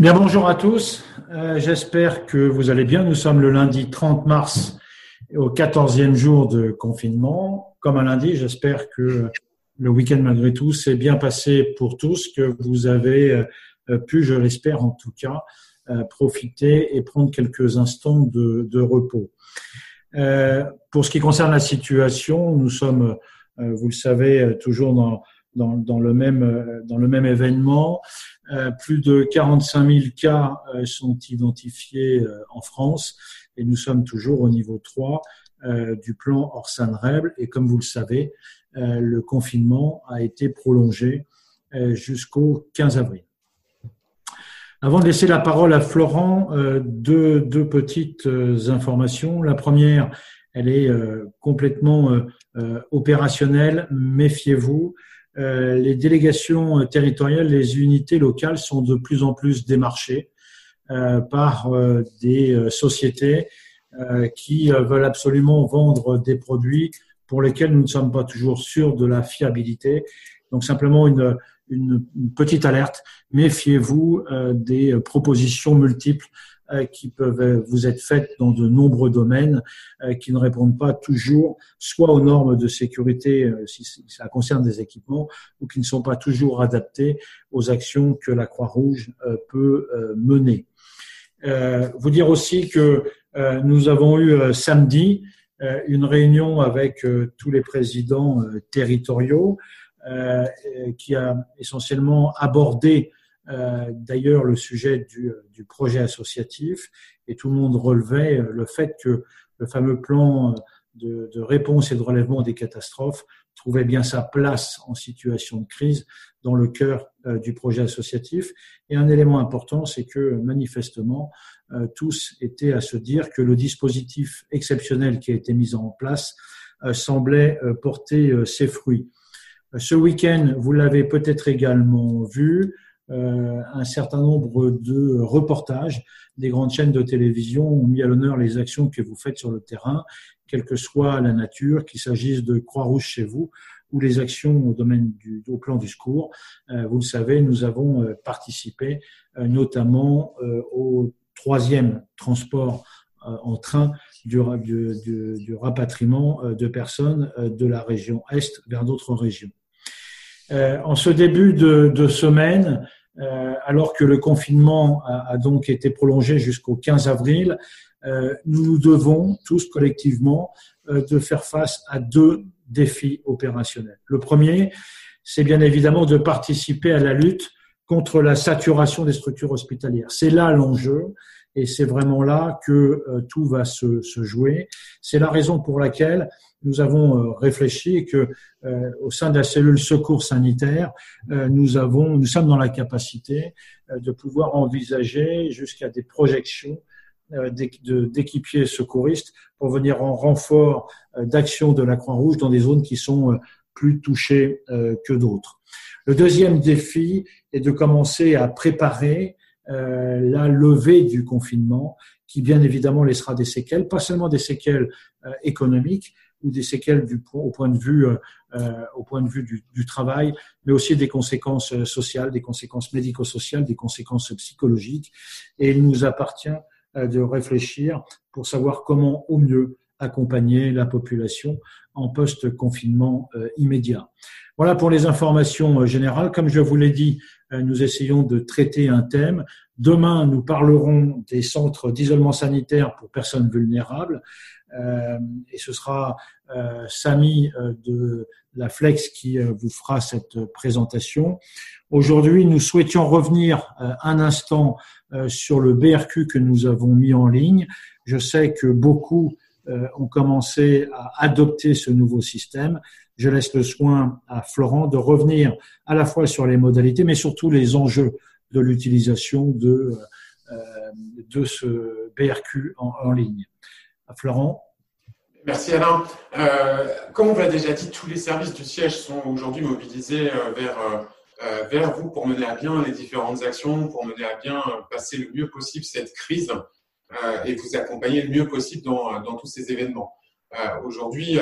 Bien, bonjour à tous. Euh, j'espère que vous allez bien. Nous sommes le lundi 30 mars au 14e jour de confinement. Comme un lundi, j'espère que le week-end, malgré tout, s'est bien passé pour tous, que vous avez euh, pu, je l'espère en tout cas, euh, profiter et prendre quelques instants de, repos. pour ce qui concerne la situation, nous sommes, vous le savez, toujours dans le même événement. Euh, plus de 45 000 cas euh, sont identifiés en France et nous sommes toujours au niveau 3 du plan Orsan-Rèble. Et comme vous le savez, le confinement a été prolongé jusqu'au 15 avril. Avant de laisser la parole à Florent, deux petites informations. La première, elle est complètement opérationnelle. Méfiez-vous. Euh, les délégations territoriales, les unités locales sont de plus en plus démarchées euh, par euh, des sociétés qui veulent absolument vendre des produits pour lesquels nous ne sommes pas toujours sûrs de la fiabilité. Donc simplement une, petite alerte, méfiez-vous des propositions multiples qui peuvent vous être faites dans de nombreux domaines euh, qui ne répondent pas toujours soit aux normes de sécurité euh, si ça concerne des équipements ou qui ne sont pas toujours adaptés aux actions que la Croix-Rouge peut mener. Vous dire aussi que nous avons eu samedi une réunion avec tous les présidents territoriaux qui a essentiellement abordé euh, d'ailleurs le sujet du, du, projet associatif et tout le monde relevait euh, le fait que le fameux plan euh, de, réponse et de relèvement des catastrophes trouvait bien sa place en situation de crise dans le cœur du projet associatif. Et un élément important, c'est que manifestement, tous étaient à se dire que le dispositif exceptionnel qui a été mis en place semblait porter ses fruits. Ce week-end, vous l'avez peut-être également vu, euh, un certain nombre de reportages des grandes chaînes de télévision ont mis à l'honneur les actions que vous faites sur le terrain, quelle que soit la nature, qu'il s'agisse de Croix-Rouge chez vous ou les actions au domaine au plan du secours. Euh, vous le savez, nous avons euh, participé notamment au troisième transport en train du, rapatriement de personnes de la région Est vers d'autres régions. En ce début de, semaine, euh, alors que le confinement a, donc été prolongé jusqu'au 15 avril, euh, nous nous devons tous collectivement euh, de faire face à deux défis opérationnels. Le premier, c'est bien évidemment de participer à la lutte contre la saturation des structures hospitalières. C'est là l'enjeu et c'est vraiment là que tout va se, se jouer. C'est la raison pour laquelle nous avons euh, réfléchi que euh, au sein de la cellule secours sanitaire, euh, nous avons, nous sommes dans la capacité de pouvoir envisager jusqu'à des projections d'équipiers secouristes pour venir en renfort d'action de la Croix-Rouge dans des zones qui sont plus touchées que d'autres. Le deuxième défi est de commencer à préparer la levée du confinement, qui bien évidemment laissera des séquelles, pas seulement des séquelles économiques, ou des séquelles du, au point de vue, euh, euh, au point de vue du, du, travail, mais aussi des conséquences euh, sociales, des conséquences médico-sociales, des conséquences psychologiques. Et il nous appartient de réfléchir pour savoir comment au mieux accompagner la population en post-confinement immédiat. Voilà pour les informations générales. Comme je vous l'ai dit, nous essayons de traiter un thème. Demain, nous parlerons des centres d'isolement sanitaire pour personnes vulnérables. Euh, et ce sera euh, Samy euh, de la Flex qui vous fera cette présentation. Aujourd'hui, nous souhaitions revenir un instant sur le BRQ que nous avons mis en ligne. Je sais que beaucoup ont commencé à adopter ce nouveau système. Je laisse le soin à Florent de revenir à la fois sur les modalités, mais surtout les enjeux de l'utilisation de, de ce BRQ en, en ligne. Florent. Merci Alain. Euh, comme on l'a déjà dit, tous les services du siège sont aujourd'hui mobilisés euh, vers, euh, vers vous pour mener à bien les différentes actions, pour mener à bien passer le mieux possible cette crise et vous accompagner le mieux possible dans, dans tous ces événements. aujourd'hui,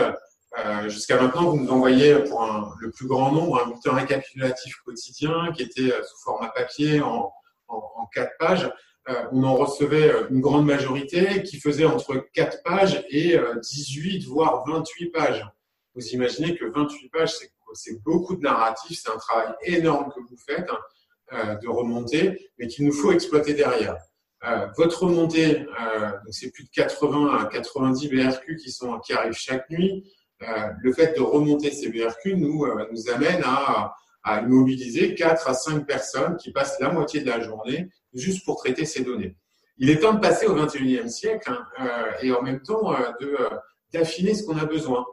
jusqu'à maintenant, vous nous envoyez pour le plus grand nombre un bulletin récapitulatif quotidien qui était sous format papier en, en, quatre pages, on en recevait une grande majorité qui faisait entre 4 pages et 18, voire 28 pages. Vous imaginez que 28 pages, c'est beaucoup de narratifs, c'est un travail énorme que vous faites de remonter, mais qu'il nous faut exploiter derrière. Euh, votre remontée, euh, c'est plus de 80 à 90 BRQ qui, qui arrivent chaque nuit. Euh, le fait de remonter ces BRQ nous, euh, nous amène à, à mobiliser 4 à 5 personnes qui passent la moitié de la journée juste pour traiter ces données. Il est temps de passer au 21e siècle hein, euh, et en même temps de d'affiner ce qu'on a besoin,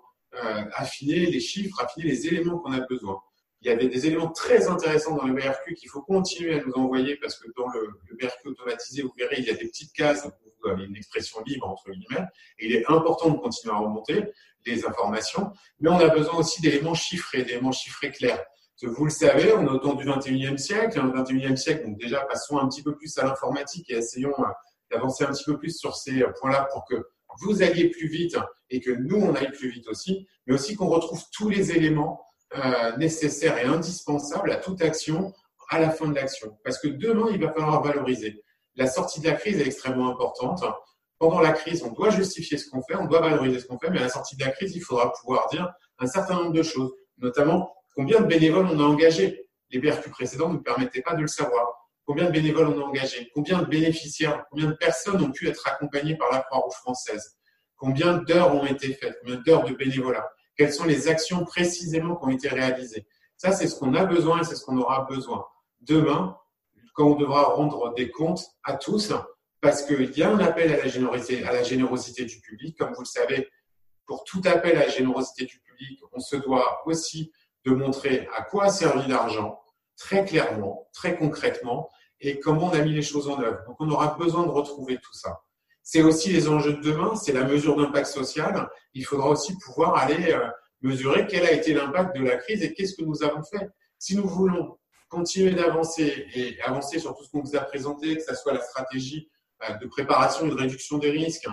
affiner les chiffres, affiner les éléments qu'on a besoin il y avait des éléments très intéressants dans le BRQ qu'il faut continuer à nous envoyer parce que dans le, BRQ automatisé, vous verrez, il y a des petites cases où vous avez une expression libre entre guillemets. Et il est important de continuer à remonter les informations, mais on a besoin aussi d'éléments chiffrés, d'éléments chiffrés clairs. Vous le savez, on est au temps du 21e siècle. Le 21e siècle, donc déjà, passons un petit peu plus à l'informatique et essayons euh, d'avancer un petit peu plus sur ces points-là pour que vous alliez plus vite et que nous, on aille plus vite aussi, mais aussi qu'on retrouve tous les éléments euh, nécessaire et indispensable à toute action à la fin de l'action. Parce que demain, il va falloir valoriser. La sortie de la crise est extrêmement importante. Pendant la crise, on doit justifier ce qu'on fait, on doit valoriser ce qu'on fait, mais à la sortie de la crise, il faudra pouvoir dire un certain nombre de choses, notamment combien de bénévoles on a engagés? Les BRQ précédents ne nous permettaient pas de le savoir. Combien de bénévoles on a engagés? Combien de bénéficiaires? Combien de personnes ont pu être accompagnées par la Croix-Rouge française? Combien d'heures ont été faites? Combien d'heures de bénévolat? Quelles sont les actions précisément qui ont été réalisées? Ça, c'est ce qu'on a besoin et c'est ce qu'on aura besoin. Demain, quand on devra rendre des comptes à tous, parce qu'il y a un appel à la, générosité, à la générosité du public. Comme vous le savez, pour tout appel à la générosité du public, on se doit aussi de montrer à quoi a servi l'argent, très clairement, très concrètement, et comment on a mis les choses en œuvre. Donc, on aura besoin de retrouver tout ça. C'est aussi les enjeux de demain, c'est la mesure d'impact social. Il faudra aussi pouvoir aller euh, mesurer quel a été l'impact de la crise et qu'est-ce que nous avons fait. Si nous voulons continuer d'avancer et avancer sur tout ce qu'on vous a présenté, que ce soit la stratégie euh, de préparation et de réduction des risques,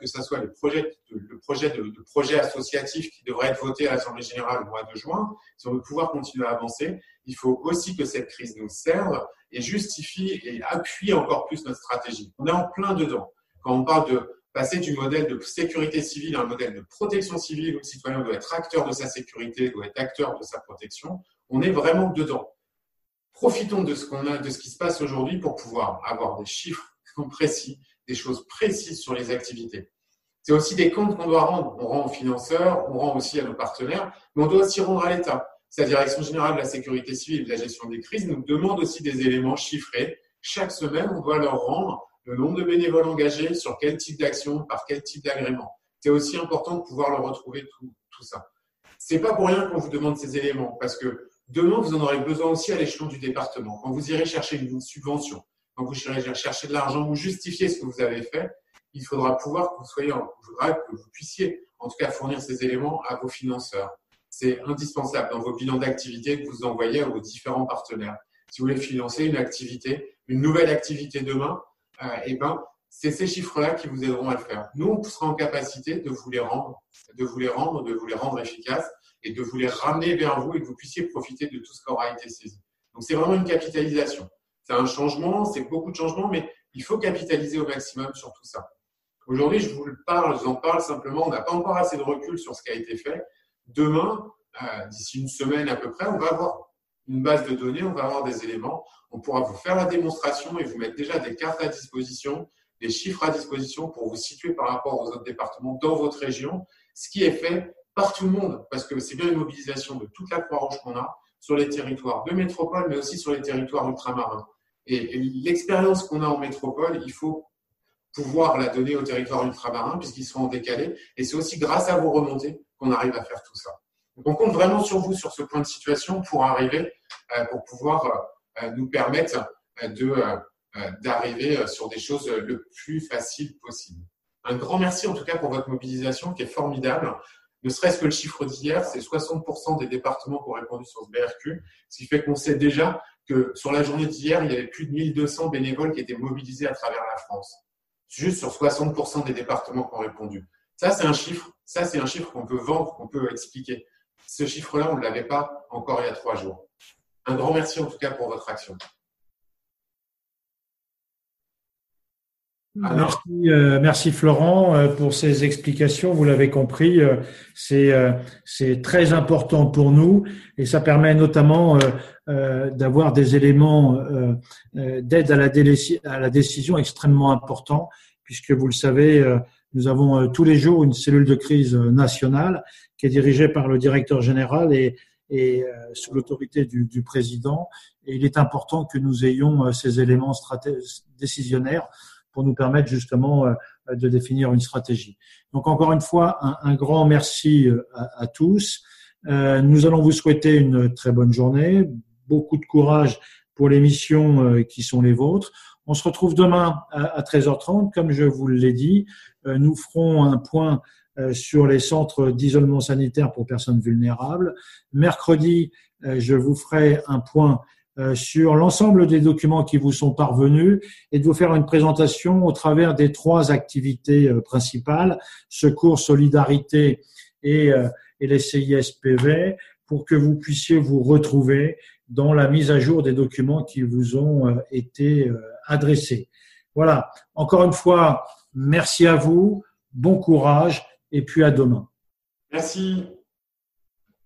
que ce soit le projet, de projet associatif qui devrait être voté à l'Assemblée générale au mois de juin, si on veut pouvoir continuer à avancer, il faut aussi que cette crise nous serve et justifie et appuie encore plus notre stratégie. On est en plein dedans quand on parle de passer du modèle de sécurité civile à un modèle de protection civile où le citoyen doit être acteur de sa sécurité, doit être acteur de sa protection, on est vraiment dedans. Profitons de ce qu'on a, de ce qui se passe aujourd'hui pour pouvoir avoir des chiffres précis, des choses précises sur les activités. C'est aussi des comptes qu'on doit rendre. On rend aux financeurs, on rend aussi à nos partenaires, mais on doit aussi rendre à l'État. Sa direction générale de la sécurité civile et de la gestion des crises nous demande aussi des éléments chiffrés. Chaque semaine, on doit leur rendre le nombre de bénévoles engagés, sur quel type d'action, par quel type d'agrément. C'est aussi important de pouvoir le retrouver tout, tout ça. C'est pas pour rien qu'on vous demande ces éléments, parce que demain, vous en aurez besoin aussi à l'échelon du département. Quand vous irez chercher une subvention, quand vous irez chercher de l'argent, vous justifiez ce que vous avez fait, il faudra pouvoir que vous soyez, il que vous puissiez, en tout cas, fournir ces éléments à vos financeurs. C'est indispensable dans vos bilans d'activité que vous envoyez à vos différents partenaires. Si vous voulez financer une activité, une nouvelle activité demain, euh, eh ben, c'est ces chiffres-là qui vous aideront à le faire. Nous, on sera en capacité de vous les rendre, de vous les rendre, de vous les rendre efficaces et de vous les ramener vers vous et que vous puissiez profiter de tout ce qui aura été saisi. Donc, c'est vraiment une capitalisation. C'est un changement, c'est beaucoup de changements, mais il faut capitaliser au maximum sur tout ça. Aujourd'hui, je vous le parle, je vous en parle simplement. On n'a pas encore assez de recul sur ce qui a été fait. Demain, euh, d'ici une semaine à peu près, on va avoir une base de données, on va avoir des éléments, on pourra vous faire la démonstration et vous mettre déjà des cartes à disposition, des chiffres à disposition pour vous situer par rapport aux autres départements dans votre région, ce qui est fait par tout le monde, parce que c'est bien une mobilisation de toute la Croix-Rouge qu'on a sur les territoires de métropole, mais aussi sur les territoires ultramarins. Et, l'expérience qu'on a en métropole, il faut pouvoir la donner aux territoires ultramarins puisqu'ils sont en décalé. Et c'est aussi grâce à vos remontées qu'on arrive à faire tout ça. Donc on compte vraiment sur vous sur ce point de situation pour arriver, euh, pour pouvoir euh, nous permettre euh, de d'arriver sur des choses le plus facile possible. Un grand merci en tout cas pour votre mobilisation qui est formidable. Ne serait-ce que le chiffre d'hier, c'est 60% des départements qui ont répondu sur ce BRQ, ce qui fait qu'on sait déjà que sur la journée d'hier, il y avait plus de 1200 bénévoles qui étaient mobilisés à travers la France. Juste sur 60% des départements qui ont répondu. Ça, c'est un chiffre. Ça, c'est un chiffre qu'on peut vendre, qu'on peut expliquer. Ce chiffre-là, on ne l'avait pas encore il y a trois jours. Un grand merci en tout cas pour votre action. Merci, euh, merci, Florent euh, pour ces explications. Vous l'avez compris, euh, c'est c'est très important pour nous et ça permet notamment d'avoir des éléments d'aide à la, à la décision extrêmement importants puisque vous le savez, nous avons tous les jours une cellule de crise nationale qui est dirigée par le directeur général et, et sous l'autorité du, du, président. Et il est important que nous ayons ces éléments décisionnaires pour nous permettre justement euh, de définir une stratégie. Donc encore une fois, un, grand merci euh, à, tous. Euh, nous allons vous souhaiter une très bonne journée, beaucoup de courage pour les missions qui sont les vôtres. On se retrouve demain à 13h30, comme je vous l'ai dit. Nous ferons un point sur les centres d'isolement sanitaire pour personnes vulnérables. Mercredi, je vous ferai un point sur l'ensemble des documents qui vous sont parvenus et de vous faire une présentation au travers des trois activités euh, principales, secours, solidarité et, euh, et les CISPV, pour que vous puissiez vous retrouver dans la mise à jour des documents qui vous ont été adressés. Voilà, encore une fois, merci à vous, bon courage et puis à demain. Merci.